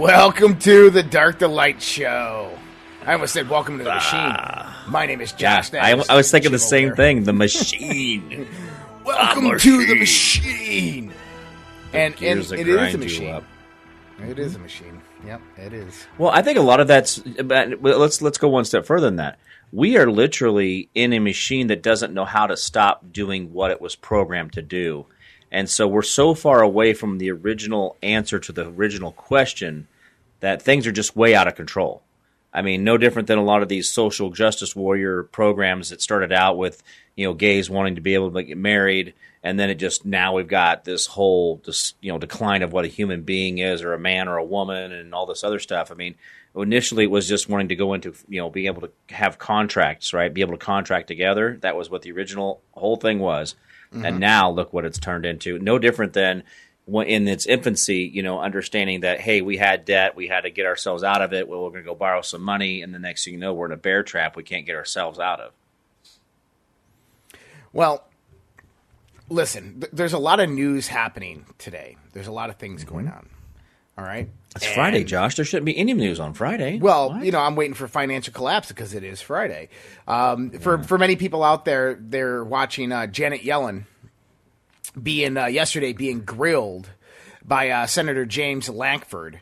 Welcome to the Dark to Light Show. I almost said welcome to the machine. Ah. My name is Yeah, Josh. I, I was thinking the same thing. The machine. Welcome to the machine. And, and gears it is a machine. It is a machine. Yep, it is. well, I think a lot of that's. But let's let's go one step further than that. We are literally in a machine that doesn't know how to stop doing what it was programmed to do, and so we're so far away from the original answer to the original question that things are just way out of control. I mean, no different than a lot of these social justice warrior programs that started out with, you know, gays wanting to be able to get married, and then it just now we've got this whole you know decline of what a human being is, or a man or a woman, and all this other stuff. I mean, initially it was just wanting to go into you know being able to have contracts, right? Be able to contract together. That was what the original whole thing was, and mm-hmm. now look what it's turned into. No different than in its infancy, you know, understanding that hey, we had debt, we had to get ourselves out of it. Well, we're going to go borrow some money, and the next thing you know, we're in a bear trap we can't get ourselves out of. Well, listen, th- there's a lot of news happening today. There's a lot of things mm-hmm. going on. All right? It's Friday, Josh. There shouldn't be any news on Friday. Well, What? you know, I'm waiting for financial collapse because it is Friday. Um, For for many people out there, they're watching uh, Janet Yellen being uh, yesterday being grilled by uh, Senator James Lankford,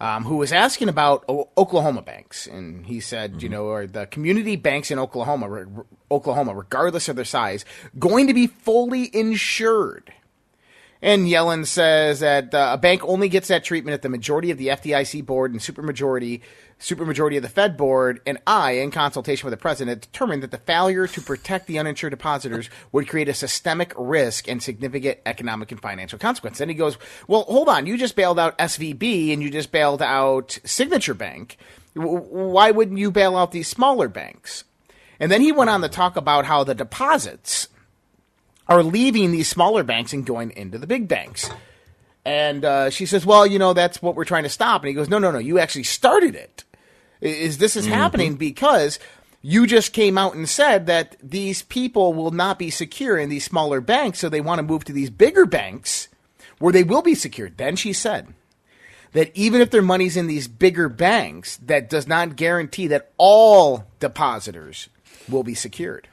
um, who was asking about o- Oklahoma banks, and he said, you know, are the community banks in Oklahoma, re- Oklahoma, regardless of their size, going to be fully insured? And Yellen says that uh, a bank only gets that treatment if the majority of the FDIC board and supermajority supermajority of the Fed board and I, in consultation with the president, determined that the failure to protect the uninsured depositors would create a systemic risk and significant economic and financial consequence. Then he goes, "Well, hold on. You just bailed out SVB and you just bailed out Signature Bank. Why wouldn't you bail out these smaller banks?" And then he went on to talk about how the deposits are leaving these smaller banks and going into the big banks. And uh, she says, "Well, you know, that's what we're trying to stop." And he goes, "No, no, no. You actually started it. Is this is happening because you just came out and said that these people will not be secure in these smaller banks, so they want to move to these bigger banks where they will be secured." Then she said that even if their money's in these bigger banks, that does not guarantee that all depositors will be secured.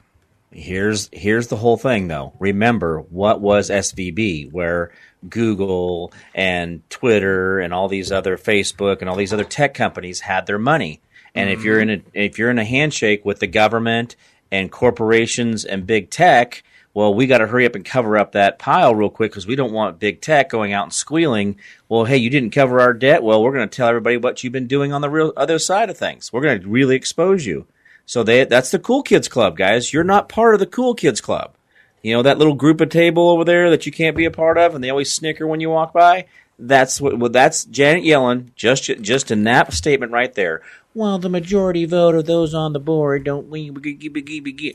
Here's here's the whole thing though. Remember what was SVB, where Google and Twitter and all these other Facebook and all these other tech companies had their money. And if you're in a if you're in a handshake with the government and corporations and big tech, well, we got to hurry up and cover up that pile real quick because we don't want big tech going out and squealing. Well, hey, you didn't cover our debt. Well, we're going to tell everybody what you've been doing on the real other side of things. We're going to really expose you. So they that's the cool kids club, guys. You're not part of the cool kids club. You know that little group of table over there that you can't be a part of, and they always snicker when you walk by. That's what. Well, that's Janet Yellen. Just just in that statement right there. Well, the majority vote of those on the board don't we?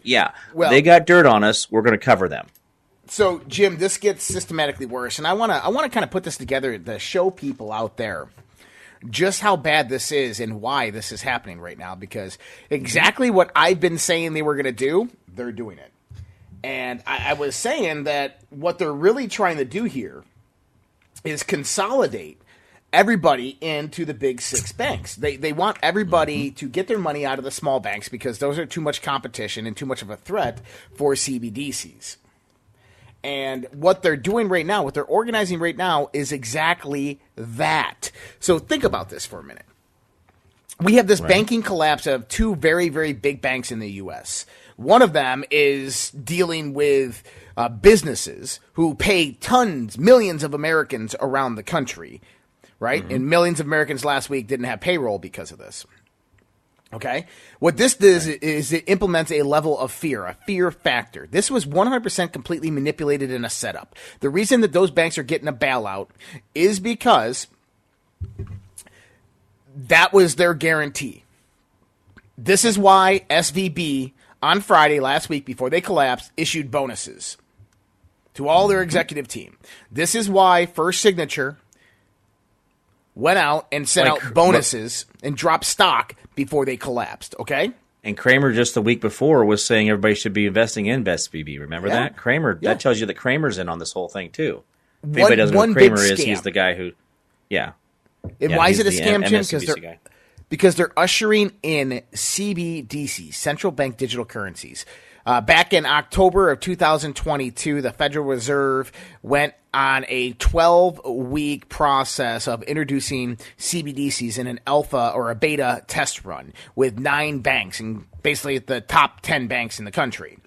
Yeah, Well- they got dirt on us. We're going to cover them. so Jim, this gets systematically worse, and I want to I want to kind of put this together to show people out there just how bad this is and why this is happening right now. Because exactly what I've been saying they were going to do, they're doing it. And I, I was saying that what they're really trying to do here is consolidate everybody into the big six banks. They they want everybody mm-hmm. to get their money out of the small banks because those are too much competition and too much of a threat for CBDCs. And what they're doing right now, what they're organizing right now is exactly that. So think about this for a minute. We have this banking collapse of two very, very big banks in the U.S. One of them is dealing with uh, businesses who pay tons, millions of Americans around the country, right? And millions of Americans last week didn't have payroll because of this. Okay. What this does is it implements a level of fear, a fear factor. This was 100% completely manipulated in a setup. The reason that those banks are getting a bailout is because that was their guarantee. This is why SVB on Friday last week, before they collapsed, issued bonuses to all their executive team. This is why First Signature went out and sent Like, out bonuses and dropped stock before they collapsed. Okay. And Cramer just the week before was saying everybody should be investing in Best SVB. Remember Yeah. that? Cramer Yeah. that tells you that Cramer's in on this whole thing too. If One- anybody doesn't know who Cramer is, he's the guy who Yeah. And Yeah, why is it a scam, Jim? Because they're guy. because they're ushering in CBDC, central bank digital currencies. Uh, back in October of 2022, the Federal Reserve went on a 12 week process of introducing CBDCs in an alpha or a beta test run with nine banks and basically the top 10 banks in the country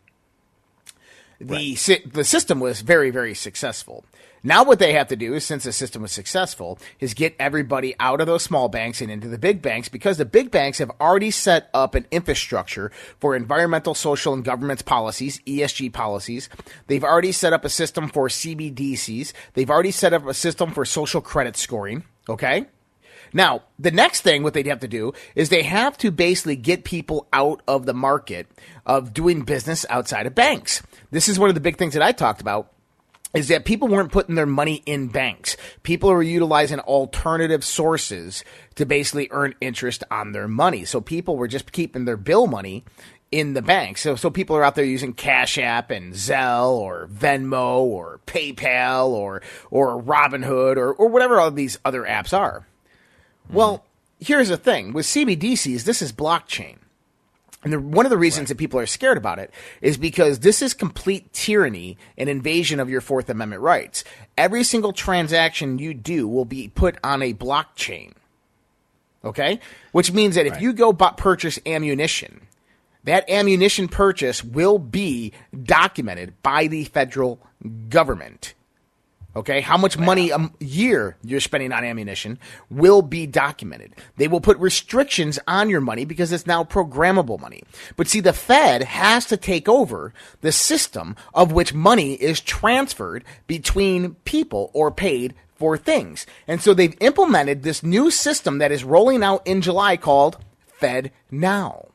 the si- the system was very very successful. Now what they have to do is since the system was successful is get everybody out of those small banks and into the big banks because the big banks have already set up an infrastructure for environmental, social and governance policies, ESG policies. They've already set up a system for CBDCs. They've already set up a system for social credit scoring, okay? Now, the next thing what they'd have to do is they have to basically get people out of the market of doing business outside of banks. This is one of the big things that I talked about is that people weren't putting their money in banks. People were utilizing alternative sources to basically earn interest on their money. So people were just keeping their bill money in the bank. So so people are out there using Cash App and Zelle or Venmo or PayPal or or Robinhood or or whatever all these other apps are. Well, here's the thing with CBDCs, this is blockchain. And the, one of the reasons that people are scared about it is because this is complete tyranny and invasion of your Fourth Amendment rights. Every single transaction you do will be put on a blockchain. Okay? Which means that if you go bu- purchase ammunition, that ammunition purchase will be documented by the federal government. Okay, how much money a year you're spending on ammunition will be documented. They will put restrictions on your money because it's now programmable money. But see, the Fed has to take over the system of which money is transferred between people or paid for things. And so they've implemented this new system that is rolling out in July called Fed Now.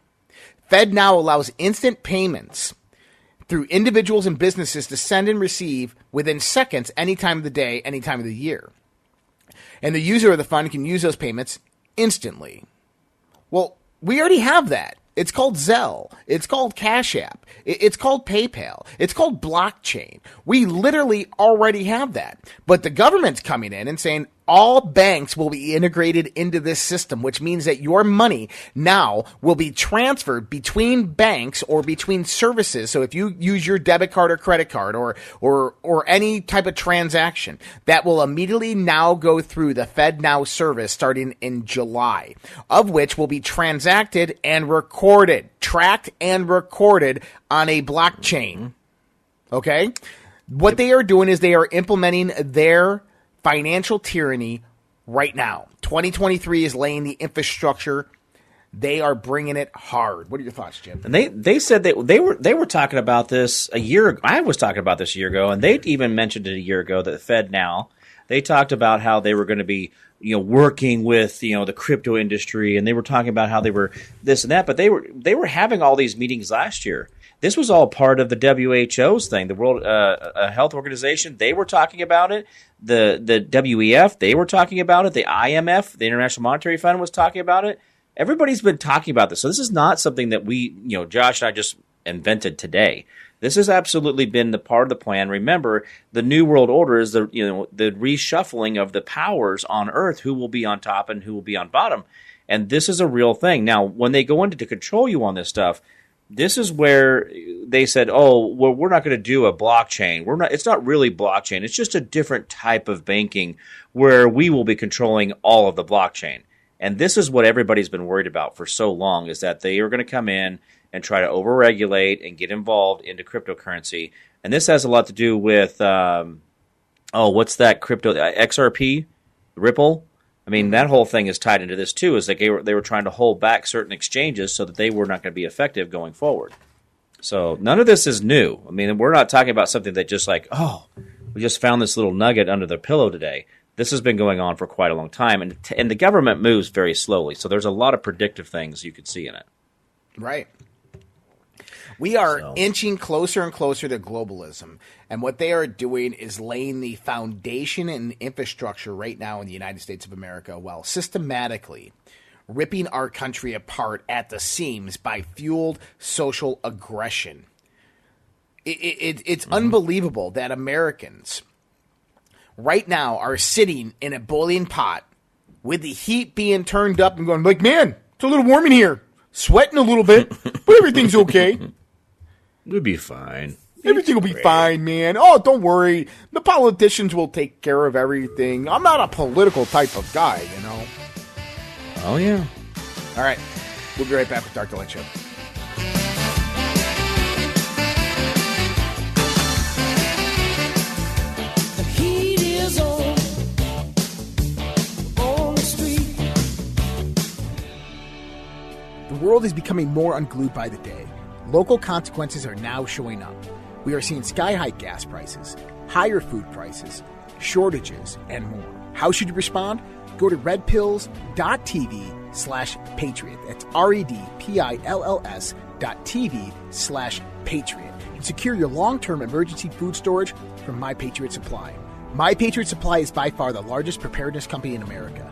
Fed Now allows instant payments through individuals and businesses to send and receive within seconds, any time of the day, any time of the year. And the user of the fund can use those payments instantly. Well, we already have that. It's called Zelle. It's called Cash App. It's called PayPal. It's called blockchain. We literally already have that. But the government's coming in and saying all banks will be integrated into this system, which means that your money now will be transferred between banks or between services. So if you use your debit card or credit card or, or, or any type of transaction, that will immediately now go through the Fed Now service starting in July, of which will be transacted and recorded, tracked and recorded on a blockchain. Okay? What they are doing is they are implementing their financial tyranny right now. 2023 is laying the infrastructure. They are bringing it hard. What are your thoughts, Jim? And they they said that they were they were talking about this a year ago. I was talking about this a year ago, and they even mentioned it a year ago that the Fed now they talked about how they were going to be you know working with you know the crypto industry, and they were talking about how they were this and that. But they were they were having all these meetings last year. This was all part of the WHO's thing, the World uh, Health Organization. They were talking about it. The the WEF they were talking about it. The IMF, the International Monetary Fund, was talking about it everybody's been talking about this. So this is not something that we, you know, Josh and I just invented today. This has absolutely been the part of the plan. Remember, the new world order is the you know the reshuffling of the powers on Earth, who will be on top and who will be on bottom, and this is a real thing. Now, when they go into to control you on this stuff, this is where they said, "Oh, well, we're not going to do a blockchain. We're not. It's not really blockchain. It's just a different type of banking where we will be controlling all of the blockchain." And this is what everybody's been worried about for so long: is that they are going to come in and try to overregulate and get involved into cryptocurrency. And this has a lot to do with, um, oh, what's that crypto XRP, Ripple? I mean, mm-hmm. that whole thing is tied into this too. Is that they were they were trying to hold back certain exchanges so that they were not going to be effective going forward. So none of this is new. I mean, we're not talking about something that just like, oh, we just found this little nugget under the pillow today. This has been going on for quite a long time, and and the government moves very slowly. So there's a lot of predictive things you could see in it. Right. We are So- inching closer and closer to globalism. And what they are doing is laying the foundation and infrastructure right now in the United States of America while systematically ripping our country apart at the seams by fueled social aggression. It, it, it- it's mm-hmm. unbelievable that Americans right now are sitting in a boiling pot with the heat being turned up and going like, man, it's a little warm in here. Sweating a little bit, but everything's okay. We'd be fine. Everything will be fine, man. Oh, don't worry. The politicians will take care of everything. I'm not a political type of guy, you know. Oh yeah. All right. We'll be right back with Dark to Light Show. The heat is on on the street. The world is becoming more unglued by the day. Local consequences are now showing up. We are seeing sky high gas prices, higher food prices, shortages, and more. How should you respond? Go to redpills.tv slash patriot. That's R-E-D-P-I-L-L-S dot TV slash patriot. And secure your long-term emergency food storage from My Patriot Supply. My Patriot Supply is by far the largest preparedness company in America.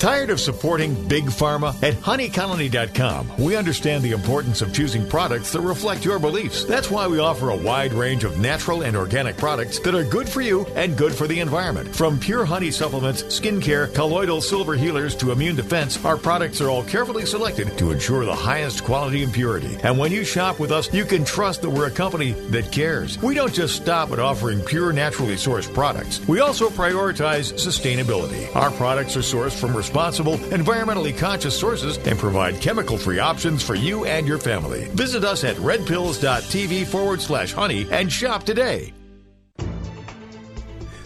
Tired of supporting Big Pharma? At honeycolony.com, we understand the importance of choosing products that reflect your beliefs. That's why we offer a wide range of natural and organic products that are good for you and good for the environment. From pure honey supplements, skincare, colloidal silver healers to immune defense, our products are all carefully selected to ensure the highest quality and purity. And when you shop with us, you can trust that we're a company that cares. We don't just stop at offering pure, naturally sourced products. We also prioritize sustainability. Our products are sourced from responsible, environmentally conscious sources and provide chemical free options for you and your family. Visit us at redpills.tv forward slash honey and shop today.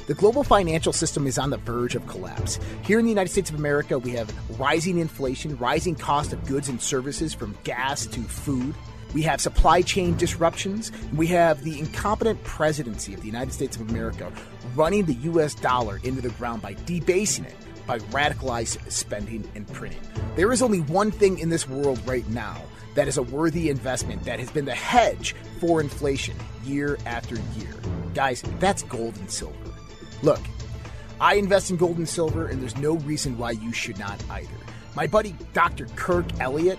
The global financial system is on the verge of collapse. Here in the United States of America, we have rising inflation, rising cost of goods and services from gas to food. We have supply chain disruptions. We have the incompetent presidency of the United States of America running the US dollar into the ground by debasing it, by radicalized spending and printing. There is only one thing in this world right now that is a worthy investment that has been the hedge for inflation year after year. Guys, that's gold and silver. Look, I invest in gold and silver, and there's no reason why you should not either. My buddy Dr. Kirk Elliott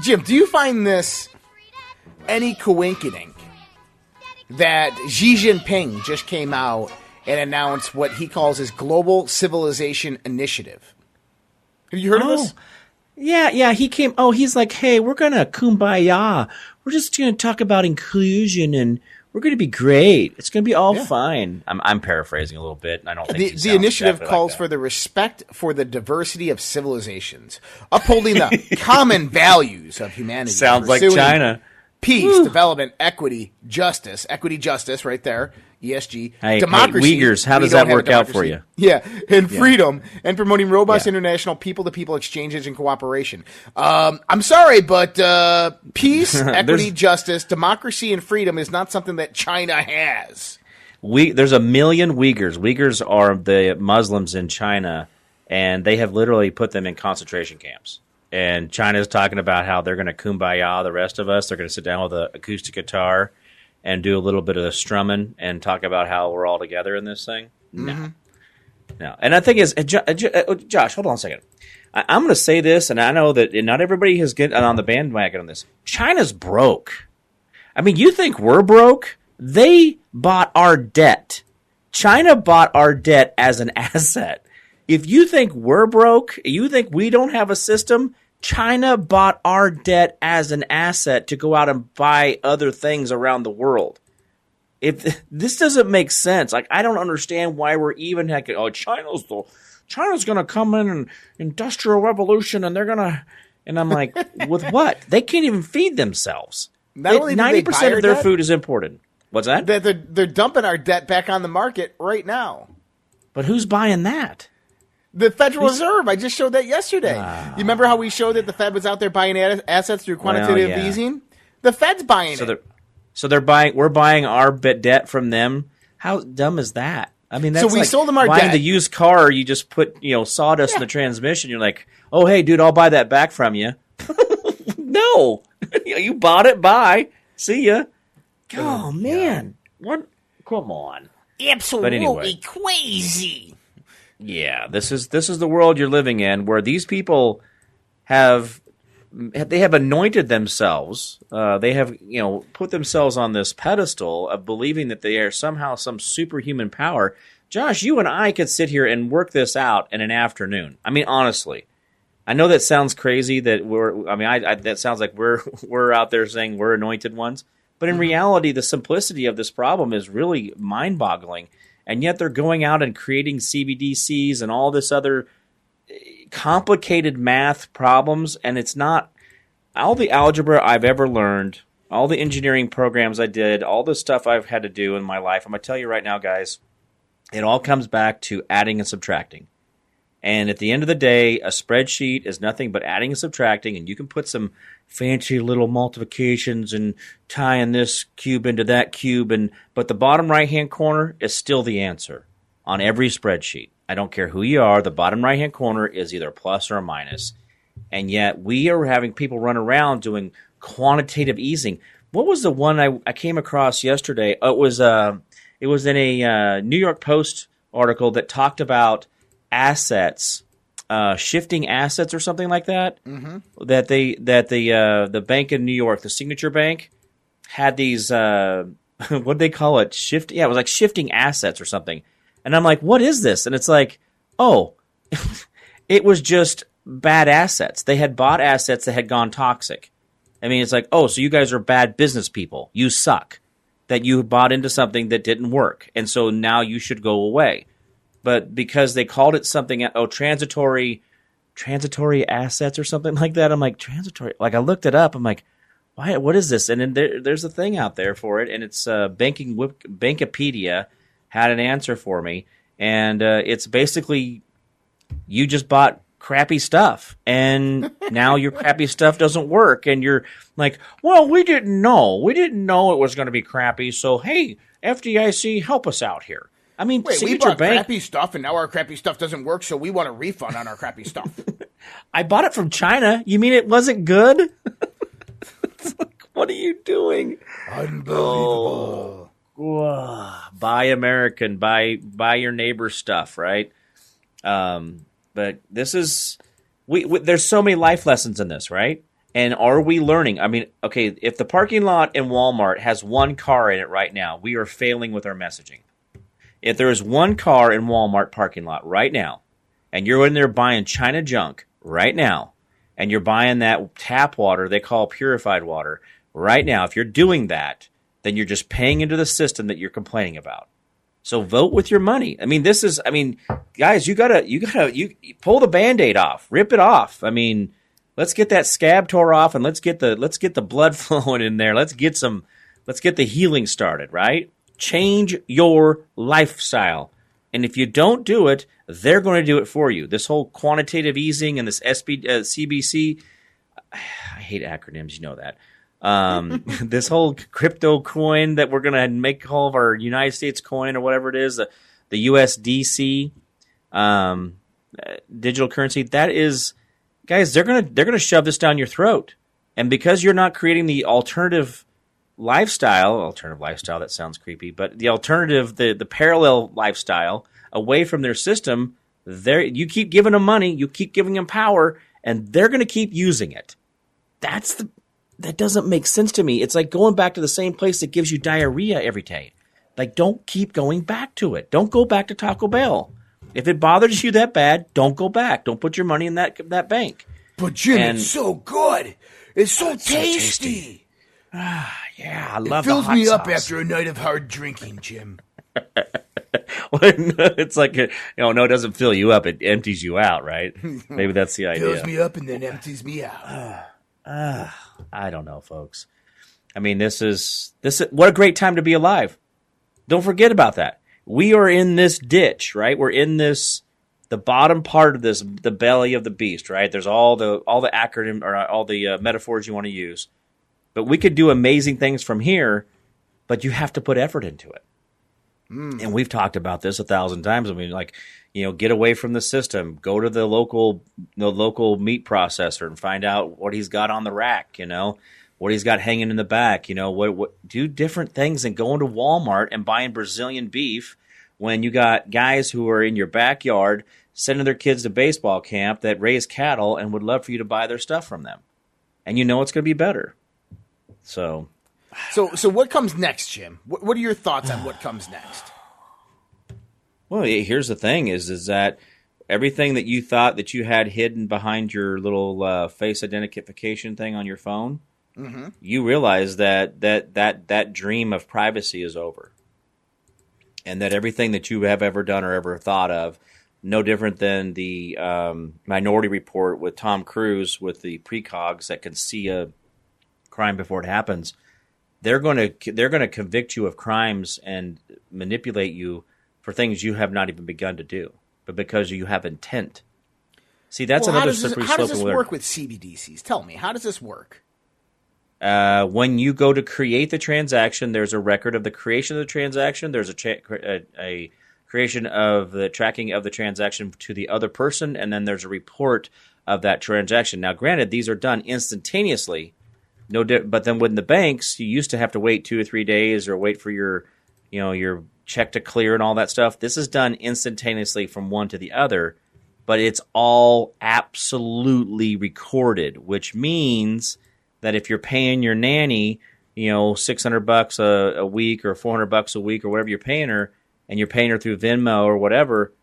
Jim, do you find this any coincidence that Xi Jinping just came out and announced what he calls his Global Civilization Initiative? Have you heard of this? Oh, yeah, yeah, he came. Oh, he's like, hey, we're gonna kumbaya. We're just gonna talk about inclusion and we're gonna be great. It's gonna be all Yeah. fine. I'm, I'm paraphrasing a little bit. I don't think The, the initiative exactly calls like for the respect for the diversity of civilizations, upholding the common values of humanity. Sounds like China. Peace, development, equity, justice, equity, justice, right there. ESG, Hey, hey, democracy. Uyghurs, how does that work out for you? Yeah, and freedom, and promoting robust Yeah. international people-to-people exchanges and cooperation. Um, I'm sorry, but uh, peace, equity, justice, democracy, and freedom is not something that China has. We there's a million Uyghurs. Uyghurs are the Muslims in China, and they have literally put them in concentration camps. And China's talking about how they're going to kumbaya the rest of us. They're going to sit down with an acoustic guitar and do a little bit of the strumming and talk about how we're all together in this thing. No, no. And the thing is, uh, uh, uh, Josh, hold on a second. I, I'm going to say this, and I know that not everybody has get on the bandwagon on this. China's broke. I mean, you think we're broke? They bought our debt. China bought our debt as an asset. If you think we're broke, you think we don't have a system, China bought our debt as an asset to go out and buy other things around the world. If this doesn't make sense, like I don't understand why we're even like, oh, China's the China's going to come in and industrial revolution, and they're going to, and I'm like, with what? They can't even feed themselves. Ninety percent of their debt- food is imported. What's that? They're, they're, they're dumping our debt back on the market right now. But who's buying that? The Federal Reserve. I just showed that yesterday. you ah. remember how we showed that the Fed was out there buying assets through quantitative yeah. easing? The Fed's buying So it. they're so they're buying. We're buying our debt from them. How dumb is that? I mean, that's we like sold them our buying debt. the used car. You just put you know sawdust in the transmission. You're like, oh hey, dude, I'll buy that back from you. no, you bought it. Bye. See ya. Oh man, what? Come on. Absolutely anyway. crazy. Yeah, this is this is the world you're living in, where these people have they have anointed themselves. Uh, they have you know put themselves on this pedestal of believing that they are somehow some superhuman power. Josh, you and I could sit here and work this out in an afternoon. I mean, honestly, I know that sounds crazy. That we're I mean, I, I that sounds like we're we're out there saying we're anointed ones. But in reality, the simplicity of this problem is really mind boggling. And yet they're going out and creating CBDCs and all this other eh, complicated math problems. And it's not all the algebra I've ever learned, all the engineering programs I did, all the stuff I've had to do in my life. I'm going to tell you right now, guys, it all comes back to adding and subtracting. And at the end of the day, a spreadsheet is nothing but adding and subtracting, and you can put some fancy little multiplications and tying this cube into that cube, and but the bottom right hand corner is still the answer on every spreadsheet. I don't care who you are, the bottom right hand corner is either plus or minus. And yet we are having people run around doing quantitative easing. What was the one I, I came across yesterday? Oh, it was uh, it was in a uh, New York Post article that talked about assets, uh, shifting assets or something like that. Mm-hmm. That they that the uh, the bank in New York, the Signature Bank, had these uh, what they call it shift. Yeah, it was like shifting assets or something. And I'm like, what is this? And it's like, oh, it was just bad assets. They had bought assets that had gone toxic. I mean, it's like, oh, so you guys are bad business people. You suck. That you bought into something that didn't work. And so now you should go away. But because they called it something, oh, transitory, transitory assets or something like that, I'm like, transitory. Like I looked it up. I'm like, why, what is this? And then there, there's a thing out there for it. And it's uh, banking, Bankopedia had an answer for me. And uh, it's basically you just bought crappy stuff and now your crappy stuff doesn't work and you're like well we didn't know we didn't know it was going to be crappy so hey fdic help us out here i mean Wait, we bought bank crappy stuff, and now our crappy stuff doesn't work, so we want a refund on our crappy stuff. i bought it from china you mean it wasn't good It's like, what are you doing Unbelievable. Ugh. buy American, buy buy your neighbor stuff, right? Um, but this is we, we there's so many life lessons in this, right? And are we learning? I mean, okay, if the parking lot in Walmart has one car in it right now, we are failing with our messaging. If there is one car in Walmart parking lot right now, and you're in there buying China junk right now, and you're buying that tap water they call purified water right now, if you're doing that, then you're just paying into the system that you're complaining about. So vote with your money. I mean, this is. I mean, guys, you gotta, you gotta, you pull the band-aid off, rip it off. I mean, let's get that scab tore off, and let's get the let's get the blood flowing in there. Let's get some, let's get the healing started. Right? Change your lifestyle, and if you don't do it, they're going to do it for you. This whole quantitative easing and this SB, uh, CBC. I hate acronyms. You know that um, this whole crypto coin that we're going to make all of our United States coin or whatever it is, the, the USDC um, uh, digital currency, that is, guys, they're going to they're going to shove this down your throat, and because you're not creating the alternative lifestyle, alternative lifestyle that sounds creepy, but the alternative, the the parallel lifestyle away from their system, They're, you keep giving them money, you keep giving them power, and they're going to keep using it. That's the that doesn't make sense to me. It's like going back to the same place that gives you diarrhea every day. Like, don't keep going back to it. Don't go back to Taco Bell. If it bothers you that bad, don't go back. Don't put your money in that that bank. But Jim, And- it's so good. It's so so tasty. Yeah, I It love fills the hot me up after a night of hard drinking, Jim. it's like you know, no, it doesn't fill you up; it empties you out, right? Maybe that's the idea. Fills me up and then empties me out. I don't know, folks. I mean, this is this. Is, what a great time to be alive. Don't forget about that. We are in this ditch, right? We're in this the bottom part of this, the belly of the beast, right? There's all the all the acronym or all the uh, metaphors you want to use, but we could do amazing things from here. But you have to put effort into it. Hmm. and we've talked about this a thousand times. I mean, like, you know, get away from the system, go to the local, the local meat processor and find out what he's got on the rack. You know, what he's got hanging in the back. You know, what, what do different things than going to Walmart and buying Brazilian beef when you got guys who are in your backyard sending their kids to baseball camp that raise cattle and would love for you to buy their stuff from them, and you know it's going to be better. So So, so what comes next, Jim? What, what are your thoughts on what comes next? Well, here's the thing: is is that everything that you thought that you had hidden behind your little uh, face identification thing on your phone, you realize that that that that dream of privacy is over, and that everything that you have ever done or ever thought of, no different than the um, Minority Report with Tom Cruise with the precogs that can see a crime before it happens they're going to they're going to convict you of crimes and manipulate you for things you have not even begun to do, but because you have intent. See, that's Well, how another does this, slippery how does slope. this work with CBDCs? Tell me, how does this work? uh, when you go to create the transaction, there's a record of the creation of the transaction. There's a, cha- a, a creation of the tracking of the transaction to the other person, and then there's a report of that transaction. Now, granted, these are done instantaneously. No, di- but then with the banks, you used to have to wait two or three days or wait for your, you know, your check to clear and all that stuff. This is done instantaneously from one to the other, but it's all absolutely recorded, which means that if you're paying your nanny, you know, six hundred bucks a, a week or four hundred bucks a week or whatever you're paying her, and you're paying her through Venmo or whatever,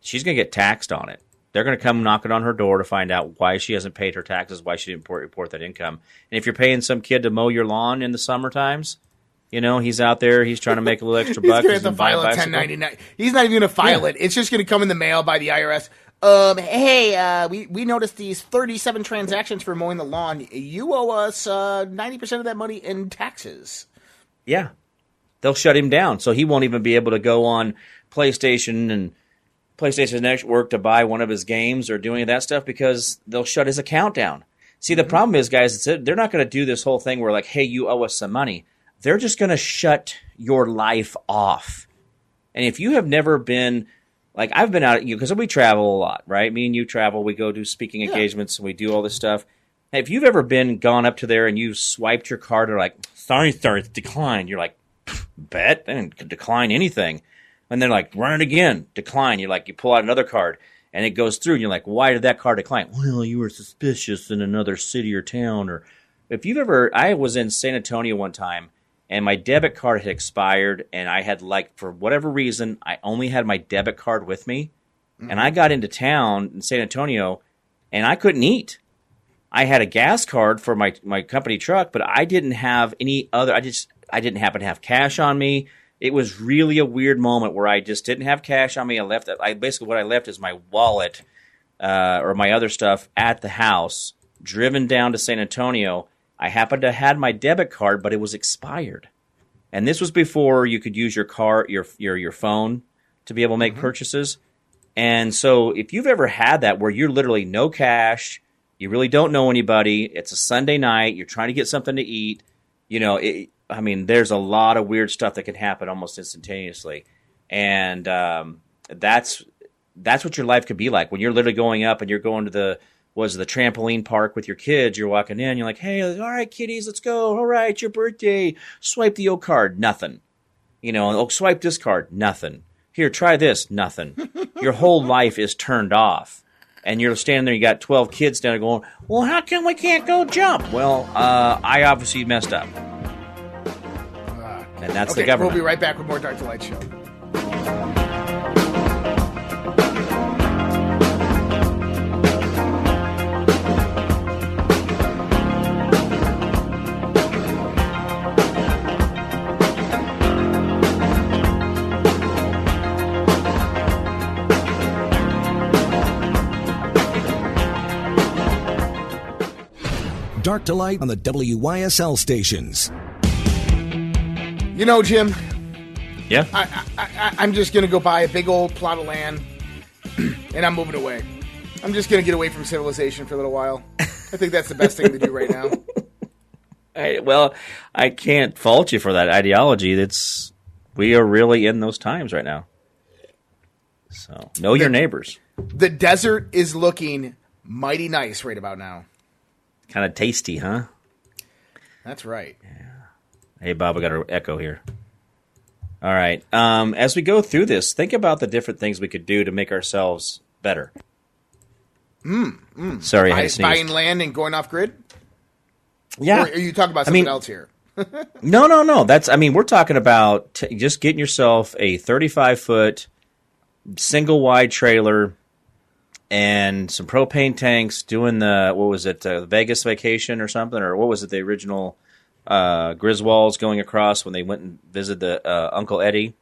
she's gonna get taxed on it. They're gonna come knocking on her door to find out why she hasn't paid her taxes, why she didn't report, that income. And if you're paying some kid to mow your lawn in the summer times, you know, he's out there, he's trying to make a little extra He's buck. he's gonna file a 1099. He's not even gonna file Yeah. it. It's just gonna come in the mail by the IRS. Um, hey, uh, we we noticed these 37 transactions for mowing the lawn. You owe us uh 90% of that money in taxes. Yeah. They'll shut him down. So he won't even be able to go on PlayStation and PlayStation Network to buy one of his games or do any of that stuff because they'll shut his account down. See, the mm-hmm. problem is, guys, it's, they're not going to do this whole thing where, like, hey, you owe us some money. They're just going to shut your life off. And if you have never been, like, I've been out, you because we travel a lot, right? Me and you travel. We go do speaking engagements and we do all this stuff. Hey, if you've ever been gone up to there and you swiped your card, they're like, sorry, sorry, it's declined. You're like, bet they didn't decline anything. And they're like, run it again, decline. You're like, you pull out another card and it goes through and you're like, why did that card decline? Well, you were suspicious in another city or town. Or if you've ever, I was in San Antonio one time and my debit card had expired and I had like, for whatever reason, I only had my debit card with me. And I got into town in San Antonio and I couldn't eat. I had a gas card for my my company truck, but I didn't have any other. I just I didn't happen to have cash on me. It was really a weird moment where I just didn't have cash on me. I left. I basically what I left is my wallet uh, or my other stuff at the house. Driven down to San Antonio, I happened to had my debit card, but it was expired. And this was before you could use your car, your your your phone to be able to make purchases. And so, if you've ever had that where you're literally no cash, you really don't know anybody, it's a Sunday night, you're trying to get something to eat, you know, it, I mean, there's a lot of weird stuff that can happen almost instantaneously, and um, that's that's what your life could be like when you're literally going up and you're going to the was the trampoline park with your kids. You're walking in, you're like, hey, all right, kiddies, let's go. All right, your birthday. Swipe the old card, nothing. You know, oh, swipe this card, nothing. Here, try this. Nothing. Your whole life is turned off. And you're standing there, you got 12 kids down there going, Well, how come we can't go jump? Well, uh, I obviously messed up. And that's Okay, the government. we'll be right back with more Dark to Light Show. Dark to Light on the WYSL stations. You know, Jim, yeah. I, I, I'm just going to go buy a big old plot of land and I'm moving away. I'm just going to get away from civilization for a little while. I think that's the best thing to do right now. I, well, I can't fault you for that ideology. That's we are really in those times right now. So know your neighbors. The desert is looking mighty nice right about now. Kind of tasty, huh? That's right. Hey, Bob, I got an echo here. All right. Um, as we go through this, think about the different things we could do to make ourselves better. Mm, mm. Sorry, I Buy, to sneeze. buying land and going off grid? yeah. Or are you talking about I something mean- else here? No, no, no. That's. I mean, we're talking about t- just getting yourself a 35 foot single wide trailer and some propane tanks. Doing the what was it, uh, Vegas vacation or something, or what was it, the original uh, Griswolds going across when they went and visited the uh, Uncle Eddie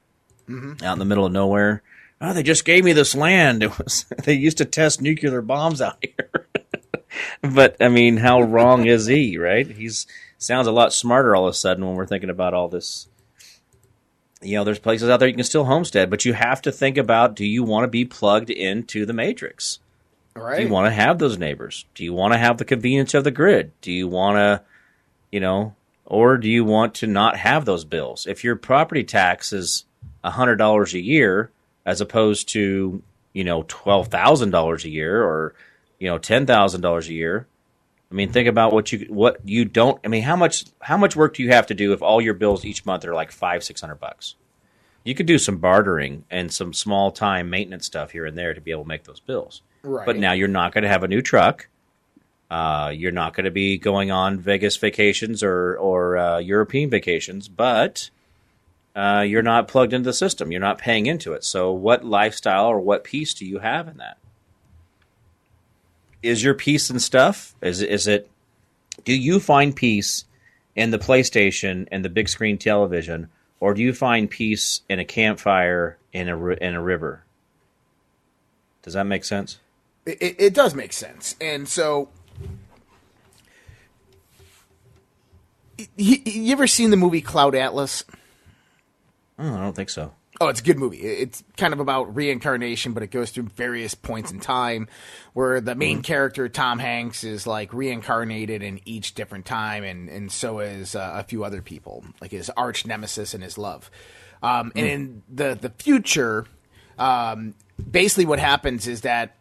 out in the middle of nowhere. Oh, they just gave me this land. It was they used to test nuclear bombs out here. but I mean, how wrong is he? Right? He's sounds a lot smarter all of a sudden when we're thinking about all this. You know, there's places out there you can still homestead, but you have to think about: Do you want to be plugged into the matrix? All Do you want to have those neighbors? Do you want to have the convenience of the grid? Do you want to, you know, or do you want to not have those bills? If your property tax is hundred dollars a year, as opposed to you know twelve thousand dollars a year, or you know ten thousand dollars a year, I mean, think about what you what you don't. I mean, how much how much work do you have to do if all your bills each month are like five six hundred bucks? You could do some bartering and some small time maintenance stuff here and there to be able to make those bills. Right. But now you're not going to have a new truck. Uh, you're not going to be going on Vegas vacations or or uh, European vacations, but uh, you're not plugged into the system. You're not paying into it. So, what lifestyle or what peace do you have in that? Is your peace and stuff? Is is it? Do you find peace in the PlayStation and the big screen television, or do you find peace in a campfire in a in a river? Does that make sense? It, it does make sense. And so, you, you ever seen the movie Cloud Atlas? Oh, I don't think so. Oh, it's a good movie. It's kind of about reincarnation, but it goes through various points in time where the main character, Tom Hanks, is like reincarnated in each different time, and, and so is uh, a few other people, like his arch nemesis and his love. Um, and in the, the future, um, basically what happens is that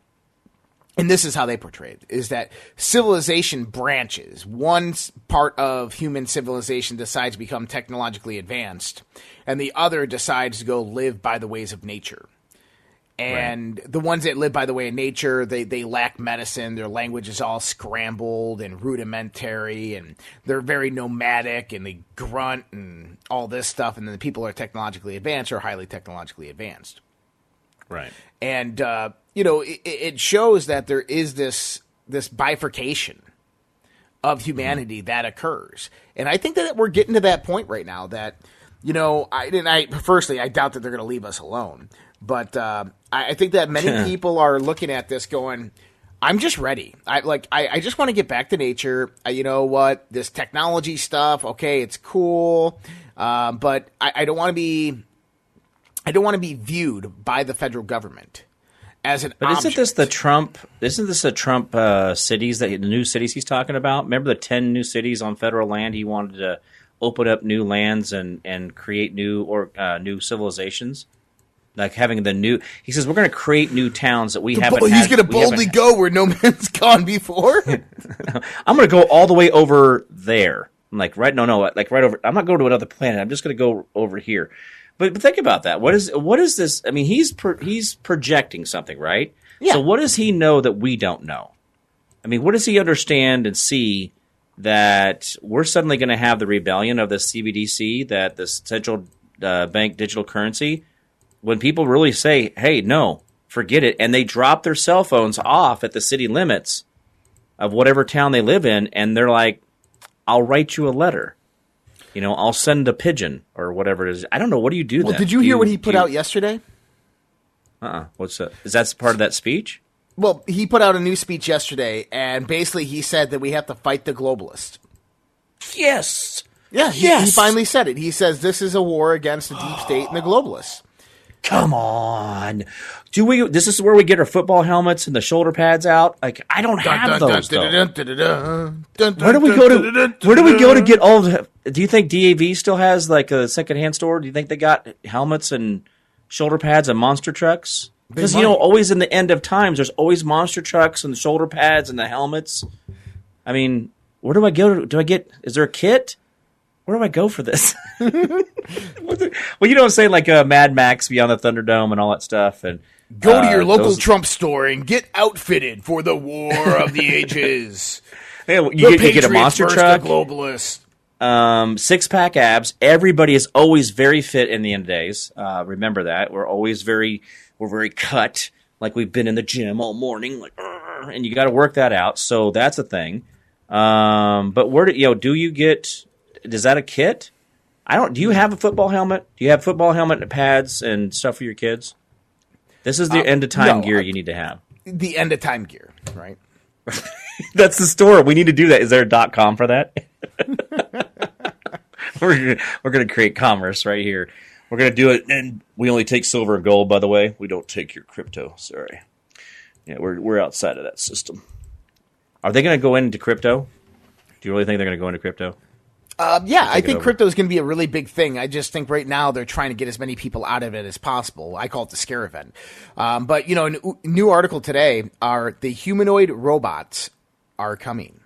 and this is how they portray it is that civilization branches. One part of human civilization decides to become technologically advanced and the other decides to go live by the ways of nature. And the ones that live by the way of nature they, they lack medicine their language is all scrambled and rudimentary and they're very nomadic and they grunt and all this stuff and then the people who are technologically advanced or highly technologically advanced. Right. and uh, you know it, it shows that there is this this bifurcation of humanity that occurs. And i think that we're getting to that point right now that you know i and i firstly i doubt that they're going to leave us alone. But uh, I, I think that many people are looking at this going i'm just ready. I like i, I just want to get back to nature. I, you know what? This technology stuff okay it's cool. Uh, but I, I don't want to be I don't want to be viewed by the federal government as an But isn't this the Trump? Isn't this the Trump uh, cities that the new cities he's talking about? Remember the ten new cities on federal land? He wanted to open up new lands and and create new or uh, new civilizations. Like having the new, he says we're going to create new towns that we haven't. Bo- he's going to boldly go where no man's gone before. I'm going to go all the way over there. I'm like right, no, no, like right over. I'm not going to another planet. I'm just going to go over here. But, but think about that. What is what is this? I mean, he's pro, he's projecting something, right? Yeah. So what does he know that we don't know? I mean, what does he understand and see that we're suddenly going to have the rebellion of the CBDC, that the central uh, bank digital currency, when people really say, "Hey, no, forget it," and they drop their cell phones off at the city limits of whatever town they live in, and they're like, "I'll write you a letter." You know, I'll send a pigeon or whatever it is. I don't know. What do you do? Well, then? did you Do hear what he put you- out yesterday? Uh-uh. What's that? Is that part of that speech? Well, he put out a new speech yesterday, and basically he said that we have to fight the globalists. Yes. Yeah, he, he finally said it. He says this is a war against the deep state and the globalists. Come on. Do we? This is where we get our football helmets and the shoulder pads out. Like I don't have those. Where do we go to? Where do we go to get all? The, do you think DAV still has like a secondhand store? Do you think they got helmets and shoulder pads and monster trucks? Because you know, always in the end of times, there's always monster trucks and the shoulder pads and the helmets. I mean, where do I go? Do I get? Is there a kit? Where do I go for this? well, you know what I'm saying, like uh, Mad Max Beyond the Thunderdome and all that stuff, and Go to uh, your local those- Trump store and get outfitted for the war of the ages. Yeah, you, The get, you get a monster truck, the globalists. um, six pack abs. Everybody is always very fit in the end of days. Uh, remember that we're always very we're very cut, like we've been in the gym all morning, like, and you got to work that out. So that's a thing. Um, but where do you know? Do you get? Is that a kit? I don't. Do you have a football helmet? Do you have football helmet and pads and stuff for your kids? This is the um, end of time no, gear you need to have. The end of time gear, right? That's the store. We need to do that. Is there a dot com for that? we're gonna, we're going to create commerce right here. We're going to do it, and we only take silver and gold. By the way, we don't take your crypto. Sorry. Yeah, we're we're outside of that system. Are they going to go into crypto? Do you really think they're going to go into crypto? Uh, yeah, I think crypto is going to be a really big thing. I just think right now they're trying to get as many people out of it as possible. I call it the scare event. Um, but you know, a new article today are the humanoid robots are coming.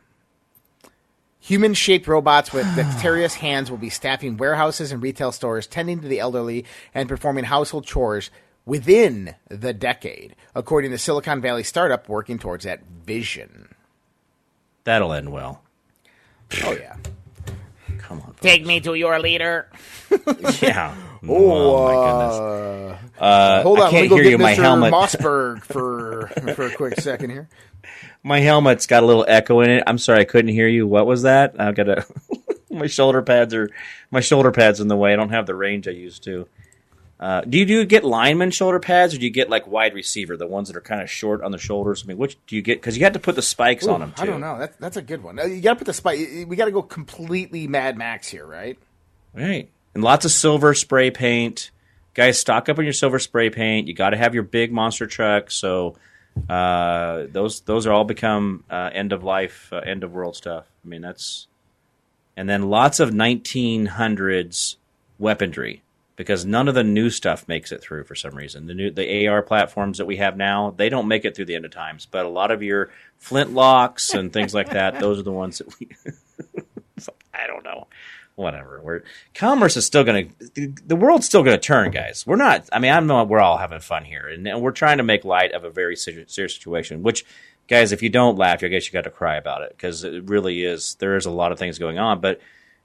Human-shaped robots with dexterous hands will be staffing warehouses and retail stores, tending to the elderly, and performing household chores within the decade, according to Silicon Valley startup working towards that vision. That'll end well. Oh yeah. Come on. Take me to your leader. Yeah. Oh, my goodness. Uh, Hold I on, can't go hear get you. Mr. My helmet. Mossberg for for a quick second here. My helmet's got a little echo in it. I'm sorry, I couldn't hear you. What was that? I've got a my shoulder pads are my shoulder pads in the way. I don't have the range I used to. Uh, do you do you get lineman shoulder pads, or do you get like wide receiver, the ones that are kind of short on the shoulders? I mean, which do you get? Because you had to put the spikes on them too. I don't know. That's that's a good one. You got to put the spike. We got to go completely Mad Max here, right? Right. And lots of silver spray paint. Guys, stock up on your silver spray paint. You got to have your big monster truck. So uh, those those are all become uh, end of life, uh, end of world stuff. I mean, that's and then lots of 1900s weaponry because none of the new stuff makes it through for some reason. The new the AR platforms that we have now, they don't make it through the end of times. But a lot of your flintlocks and things like that, those are the ones that we. Like, I don't know. Whatever. We're commerce is still going to. The world's still going to turn, guys. We're not. I mean, I know we're all having fun here, and, and we're trying to make light of a very serious, serious situation. Which, guys, if you don't laugh, I guess you got to cry about it because it really is. There is a lot of things going on, but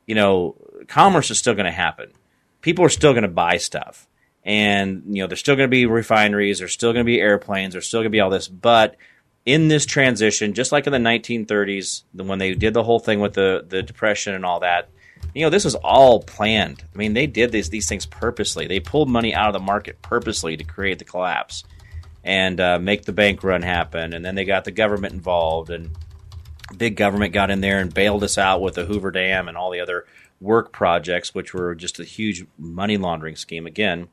you know, commerce is still going to happen. People are still going to buy stuff, and you know, there's still going to be refineries. There's still going to be airplanes. There's still going to be all this, but in this transition, just like in the 1930s, when they did the whole thing with the the depression and all that, you know, this was all planned. I mean, they did these these things purposely. They pulled money out of the market purposely to create the collapse and uh, make the bank run happen. And then they got the government involved, and big government got in there and bailed us out with the Hoover Dam and all the other work projects, which were just a huge money laundering scheme again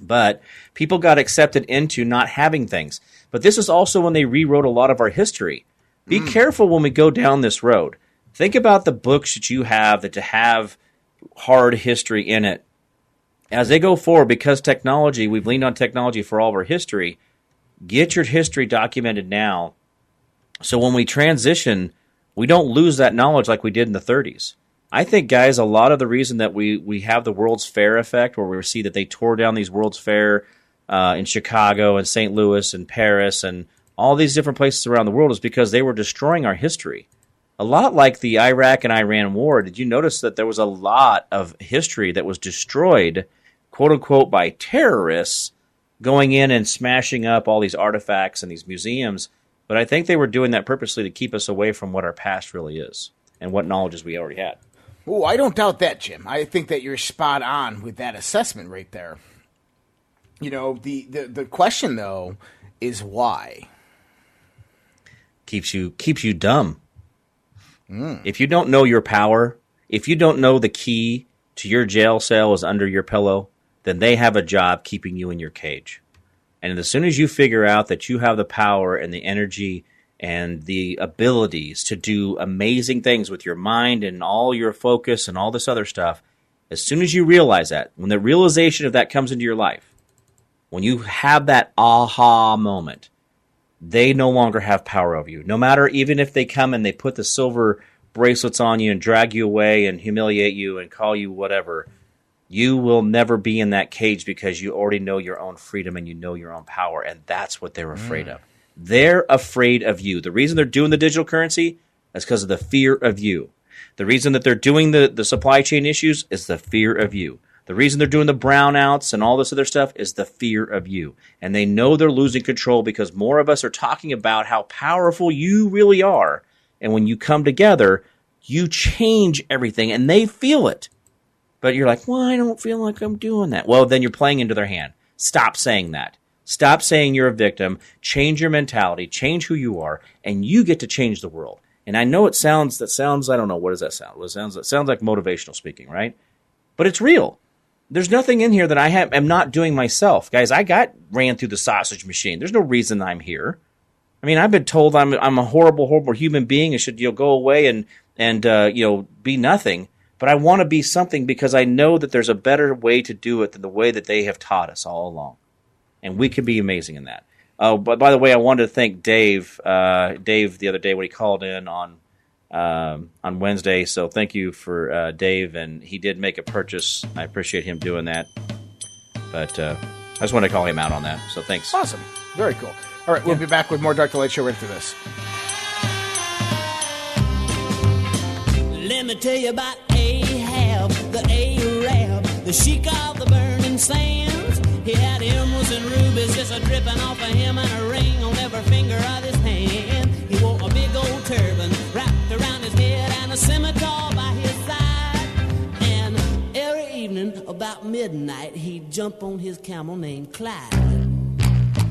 but people got accepted into not having things. But this is also when they rewrote a lot of our history. Be mm. careful when we go down this road. Think about the books that you have that to have hard history in it. As they go forward, because technology, we've leaned on technology for all of our history, get your history documented now. So when we transition, we don't lose that knowledge like we did in the 30s. I think, guys, a lot of the reason that we we have the World's Fair effect, where we see that they tore down these World's Fair uh, in Chicago and St. Louis and Paris and all these different places around the world, is because they were destroying our history. A lot like the Iraq and Iran war. Did you notice that there was a lot of history that was destroyed, quote unquote, by terrorists going in and smashing up all these artifacts and these museums? But I think they were doing that purposely to keep us away from what our past really is and what knowledges we already had. Oh, I don't doubt that, Jim. I think that you're spot on with that assessment right there. You know, the, the, the question, though, is why? keeps you keeps you dumb. Hmm. If you don't know your power, if you don't know the key to your jail cell is under your pillow, then they have a job keeping you in your cage. And as soon as you figure out that you have the power and the energy and the abilities to do amazing things with your mind and all your focus and all this other stuff, as soon as you realize that, when the realization of that comes into your life, when you have that aha moment, they no longer have power over you. No matter even if they come and they put the silver bracelets on you and drag you away and humiliate you and call you whatever, you will never be in that cage because you already know your own freedom and you know your own power. And that's what they're afraid mm. of. They're afraid of you. The reason they're doing the digital currency is because of the fear of you. The reason that they're doing the, the supply chain issues is the fear of you. The reason they're doing the brownouts and all this other stuff is the fear of you. And they know they're losing control because more of us are talking about how powerful you really are. And when you come together, you change everything and they feel it. But you're like, well, I don't feel like I'm doing that. Well, then you're playing into their hand. Stop saying that. Stop saying you're a victim. Change your mentality. Change who you are, and you get to change the world. And I know it sounds that sounds I don't know what does that sound? What sounds it sounds like motivational speaking, right? But it's real. There's nothing in here that I have, am not doing myself, guys. I got ran through the sausage machine. There's no reason I'm here. I mean, I've been told I'm I'm a horrible, horrible human being. I should you know go away and and uh, you know be nothing. But I want to be something because I know that there's a better way to do it than the way that they have taught us all along, and we could be amazing in that. Oh, but by the way, I wanted to thank Dave. Uh, Dave the other day when he called in on um, on Wednesday. So thank you for uh, Dave, and he did make a purchase. I appreciate him doing that. But uh, I just want to call him out on that. So thanks. Awesome. Very cool. All right, we'll be back with more Dark to Light Show right after this. Let me tell you about Ahab, the Arab, the sheik of the burning sands. He had emeralds and rubies just a dripping off of him and a ring on every finger of his hand. He wore a big old turban wrapped around his head and a scimitar by his side. And every evening about midnight, he'd jump on his camel named Clyde.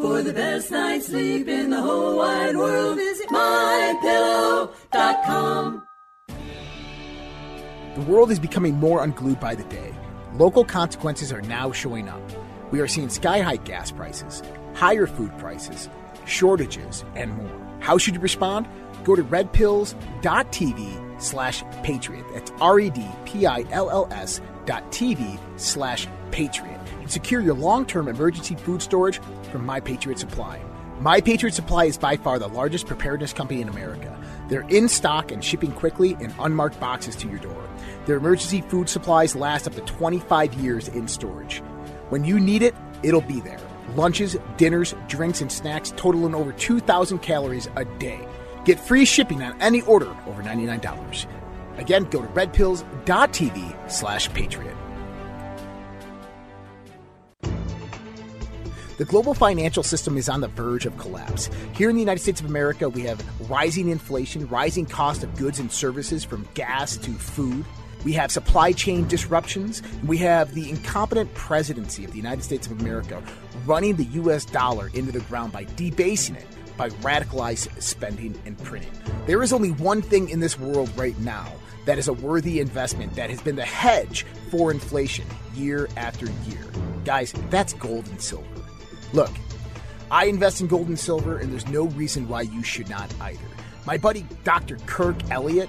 For the best night's sleep in the whole wide world, visit mypillow.com. The world is becoming more unglued by the day. Local consequences are now showing up. We are seeing sky high gas prices, higher food prices, shortages, and more. How should you respond? Go to redpills.tv slash patriot. That's R-E-D-P-I-L-L-S dot TV slash patriot. And secure your long-term emergency food storage from My Patriot Supply. My Patriot Supply is by far the largest preparedness company in America. They're in stock and shipping quickly in unmarked boxes to your door. Their emergency food supplies last up to 25 years in storage. When you need it, it'll be there. Lunches, dinners, drinks, and snacks totaling over 2,000 calories a day. Get free shipping on any order over $99. Again, go to redpills.tv slash patriot. The global financial system is on the verge of collapse. Here in the United States of America, we have rising inflation, rising cost of goods and services from gas to food. We have supply chain disruptions. We have the incompetent presidency of the United States of America running the US dollar into the ground by debasing it by radicalized spending and printing. There is only one thing in this world right now that is a worthy investment that has been the hedge for inflation year after year. Guys, that's gold and silver. Look, I invest in gold and silver, and there's no reason why you should not either. My buddy Dr. Kirk Elliott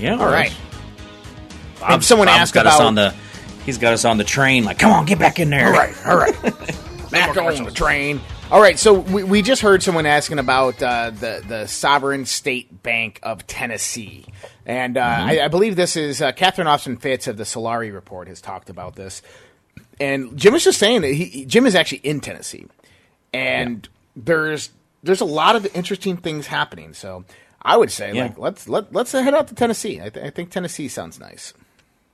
Yeah. All right. Someone Bob's asked got about us on the. He's got us on the train. Like, come on, get back in there. All right, all right. Back on the train. All right, so we, we just heard someone asking about uh, the the sovereign state bank of Tennessee, and uh, I, I believe this is uh, Catherine Austin Fitts of the Solari Report has talked about this, and Jim was just saying that he, Jim is actually in Tennessee, and there's there's a lot of interesting things happening. So I would say Yeah. like let's let let's head out to Tennessee. I, th- I think Tennessee sounds nice.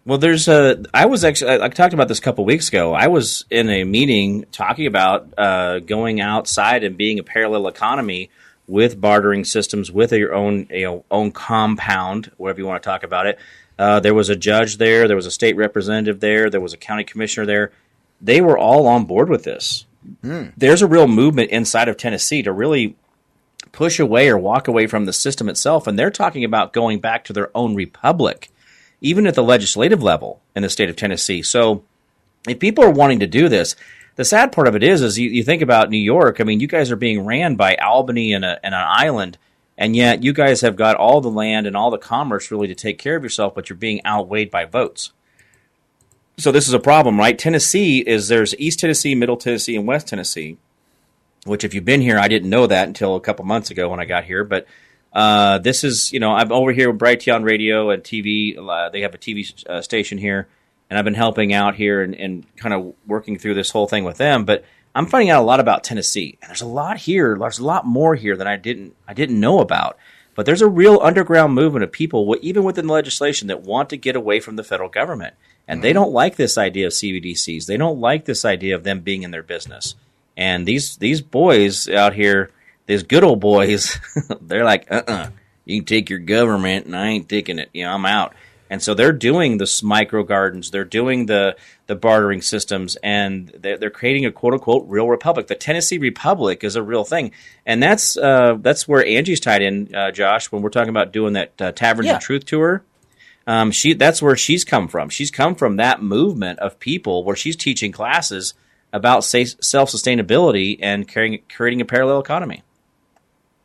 Well, there's a. I was actually. I, talked about this a couple weeks ago. I was in a meeting talking about uh, going outside and being a parallel economy with bartering systems, with your own you know own compound, whatever you want to talk about it. Uh, there was a judge there. There was a state representative there. There was a county commissioner there. They were all on board with this. There's a real movement inside of Tennessee to really push away or walk away from the system itself, and they're talking about going back to their own republic even at the legislative level in the state of Tennessee. So if people are wanting to do this, the sad part of it is, is you, you think about New York. I mean, you guys are being ran by Albany and, a, and an island, and yet you guys have got all the land and all the commerce really to take care of yourself, but you're being outweighed by votes. So this is a problem, right? Tennessee is there's East Tennessee, Middle Tennessee, and West Tennessee. Which, if you've been here, I didn't know that until a couple months ago when I got here. But uh, this is, you know, I'm over here with Brighteon Radio and TV. Uh, they have a TV uh, station here, and I've been helping out here and, and kind of working through this whole thing with them. But I'm finding out a lot about Tennessee, and there's a lot here. There's a lot more here than I didn't I didn't know about. But there's a real underground movement of people, even within the legislation, that want to get away from the federal government, and they don't like this idea of CBDCs. They don't like this idea of them being in their business. And these these boys out here, these good old boys, they're like, uh uh you can take your government, and I ain't taking it. You know, I'm out. And so they're doing the micro gardens, they're doing the the bartering systems, and they're, they're creating a quote unquote real republic. The Tennessee Republic is a real thing, and that's uh, that's where Angie's tied in, uh, Josh. When we're talking about doing that uh, Taverns Yeah. of Truth tour, um, she that's where she's come from. She's come from that movement of people where she's teaching classes about self sustainability and creating, creating a parallel economy.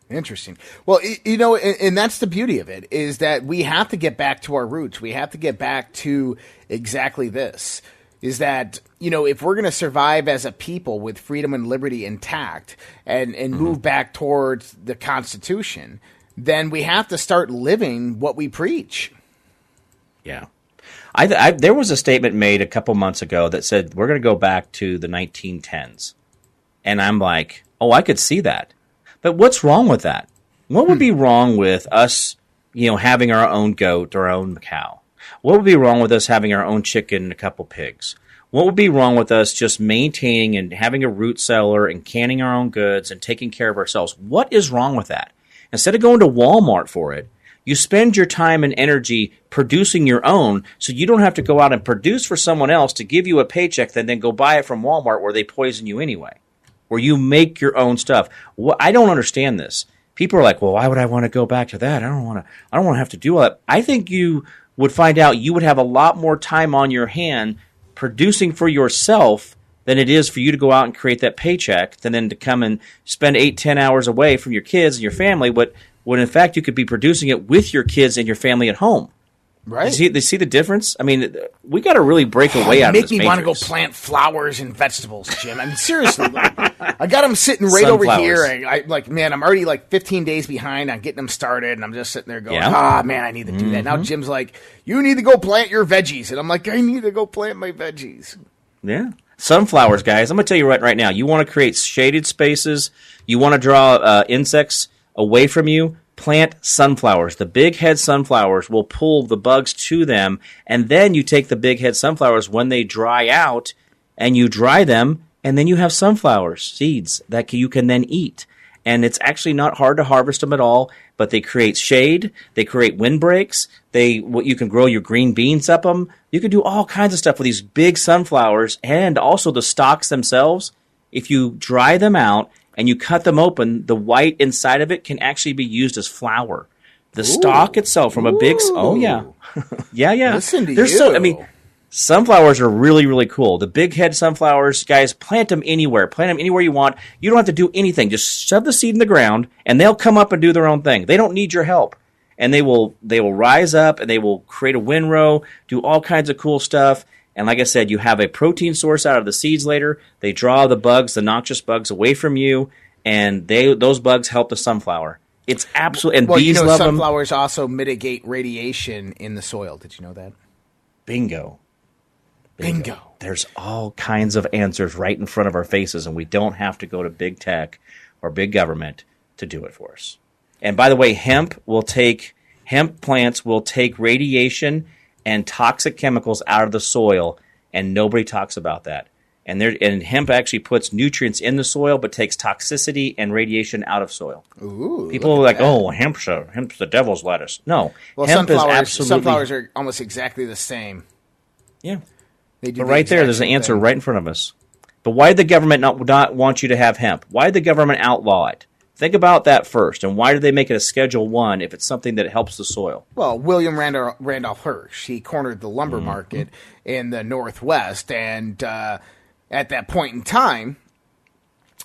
Interesting. Well, you know, and, and that's the beauty of it is that we have to get back to our roots. We have to get back to exactly this. Is that you know if we're going to survive as a people with freedom and liberty intact and and mm-hmm. move back towards the Constitution, then we have to start living what we preach. Yeah. I, I there was a statement made a couple months ago that said we're going to go back to the 1910s, and I'm like, oh, I could see that, but what's wrong with that? What would be hmm. wrong with us, you know, having our own goat or our own cow? What would be wrong with us having our own chicken and a couple pigs? What would be wrong with us just maintaining and having a root cellar and canning our own goods and taking care of ourselves? What is wrong with that? Instead of going to Walmart for it, you spend your time and energy producing your own so you don't have to go out and produce for someone else to give you a paycheck and then go buy it from Walmart where they poison you anyway. Where you make your own stuff. Wh- I don't understand this. People are like, "Well, why would I want to go back to that? I don't want to I don't want to have to do all that." I think you would find out you would have a lot more time on your hand producing for yourself than it is for you to go out and create that paycheck than then to come and spend eight, ten hours away from your kids and your family, but when in fact you could be producing it with your kids and your family at home. Right? You see, they see the difference? I mean, we got to really break away out Make of this me want to go plant flowers and vegetables, Jim. I mean, seriously, like, I got them sitting right over here. I, I like, man, I'm already like 15 days behind on getting them started, and I'm just sitting there going, Yeah. ah, man, I need to do that. Now Jim's like, you need to go plant your veggies, and I'm like, I need to go plant my veggies. Yeah. Sunflowers, guys. I'm going to tell you right, right now. You want to create shaded spaces. You want to draw uh, insects away from you. Plant sunflowers. The big head sunflowers will pull the bugs to them, and then you take the big head sunflowers when they dry out. and you dry them, and then you have sunflower seeds that you can then eat. And it's actually not hard to harvest them at all, but they create shade, they create windbreaks, they what you can grow your green beans up them. You can do all kinds of stuff with these big sunflowers and also the stalks themselves. If you dry them out and you cut them open, the white inside of it can actually be used as flour. The stalk itself from a big oh yeah. yeah, yeah. Listen to There's so I mean Sunflowers are really, really cool. The big head sunflowers, guys, plant them anywhere. Plant them anywhere you want. You don't have to do anything. Just shove the seed in the ground, and they'll come up and do their own thing. They don't need your help, and they will they will rise up and they will create a windrow, do all kinds of cool stuff. And like I said, you have a protein source out of the seeds later. They draw the bugs, the noxious bugs, away from you, and they those bugs help the sunflower. It's absolutely and Well, bees you know, love them. sunflowers also mitigate radiation in the soil. Did you know that? Bingo. Bingo. There's all kinds of answers right in front of our faces, and we don't have to go to big tech or big government to do it for us. And by the way, hemp will take hemp plants will take radiation and toxic chemicals out of the soil, and nobody talks about that. And there, and hemp actually puts nutrients in the soil, but takes toxicity and radiation out of soil. Ooh. People are like, "Oh, hemp's a, hemp's the devil's lettuce." No, Well, hemp is sunflowers, absolutely sunflowers are almost exactly the same. yeah. They do But the right there, there's an answer thing. right in front of us. But why did the government not, not want you to have hemp? Why did the government outlaw it? Think about that first. And why did they make it a Schedule One if it's something that helps the soil? Well, William Randolph, Randolph Hearst, he cornered the lumber Mm-hmm. market in the Northwest, and uh, at that point in time,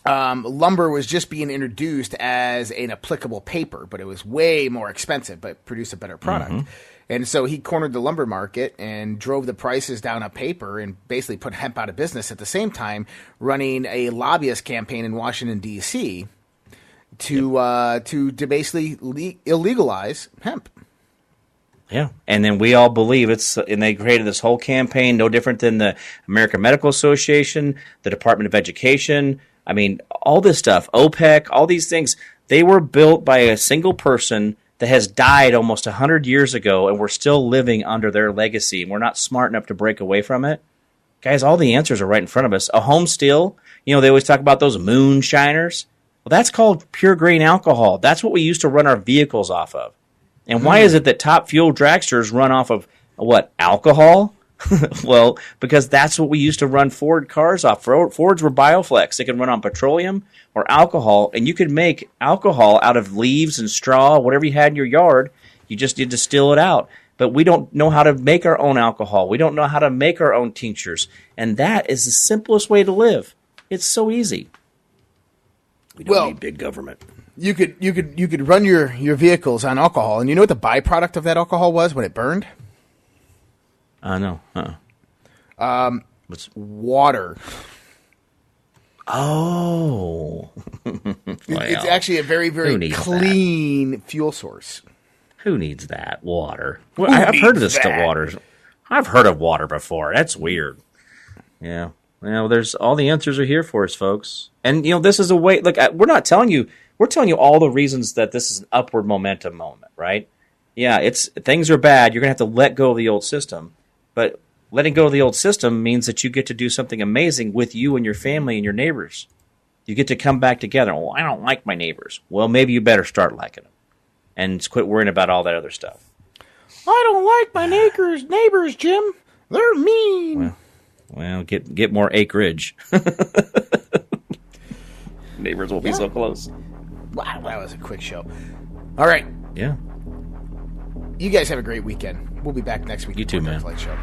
um, lumber was just being introduced as an applicable paper, but it was way more expensive, but produced a better product. Mm-hmm. And so he cornered the lumber market and drove the prices down on paper and basically put hemp out of business at the same time, running a lobbyist campaign in Washington, D.C. to uh, to to basically le- illegalize hemp. Yeah. And then we all believe it's, and they created this whole campaign, no different than the American Medical Association, the Department of Education. I mean, all this stuff, OPEC, all these things, they were built by a single person that has died almost 100 years ago, and we're still living under their legacy, and we're not smart enough to break away from it. Guys, all the answers are right in front of us. A home still, you know, they always talk about those moonshiners. Well, that's called pure grain alcohol. That's what we used to run our vehicles off of. And why is hmm. it that top fuel dragsters run off of what alcohol? well, because that's what we used to run Ford cars off. Ford- Fords were Bioflex; they could run on petroleum or alcohol, and you could make alcohol out of leaves and straw, whatever you had in your yard. You just need to distill it out. But we don't know how to make our own alcohol. We don't know how to make our own tinctures, and that is the simplest way to live. It's so easy. We don't Well- need big government. You could you could you could run your your vehicles on alcohol, and you know what the byproduct of that alcohol was when it burned? I know. Uh-uh. Um, What's Water. Oh, It- it's actually a very very clean fuel source. who needs that water? Well, I, I've heard of this that? stuff. Water. I've heard of water before. That's weird. Yeah. Well, there's all the answers are here for us, folks. And you know, this is a way. Look, we're not telling you. We're telling you all the reasons that this is an upward momentum moment, right? Yeah, it's things are bad. You're gonna have to let go of the old system, but letting go of the old system means that you get to do something amazing with you and your family and your neighbors. You get to come back together. Well, I don't like my neighbors. Well, maybe you better start liking them, and quit worrying about all that other stuff. I don't like my neighbors neighbors, Jim. They're mean. Well, get get more acreage. Neighbors will be so close. Wow, that was a quick show. All right, Yeah. you guys have a great weekend. We'll be back next week. You too, man. Flight Show.